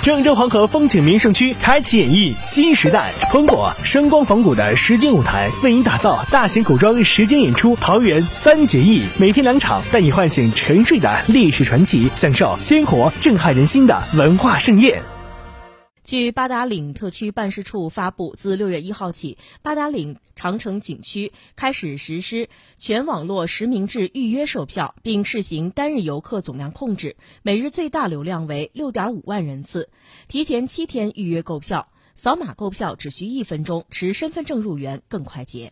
郑州黄河风景名胜区开启演绎新时代，通过声光仿古的实景舞台，为您打造大型古装实景演出《桃园三结义》，每天两场，带你唤醒沉睡的历史传奇，享受鲜活震撼人心的文化盛宴。据八达岭特区办事处发布，自六月一号起，八达岭长城景区开始实施全网络实名制预约售票，并试行单日游客总量控制，每日最大流量为六点五万人次。提前七天预约购票，扫码购票只需一分钟，持身份证入园更快捷。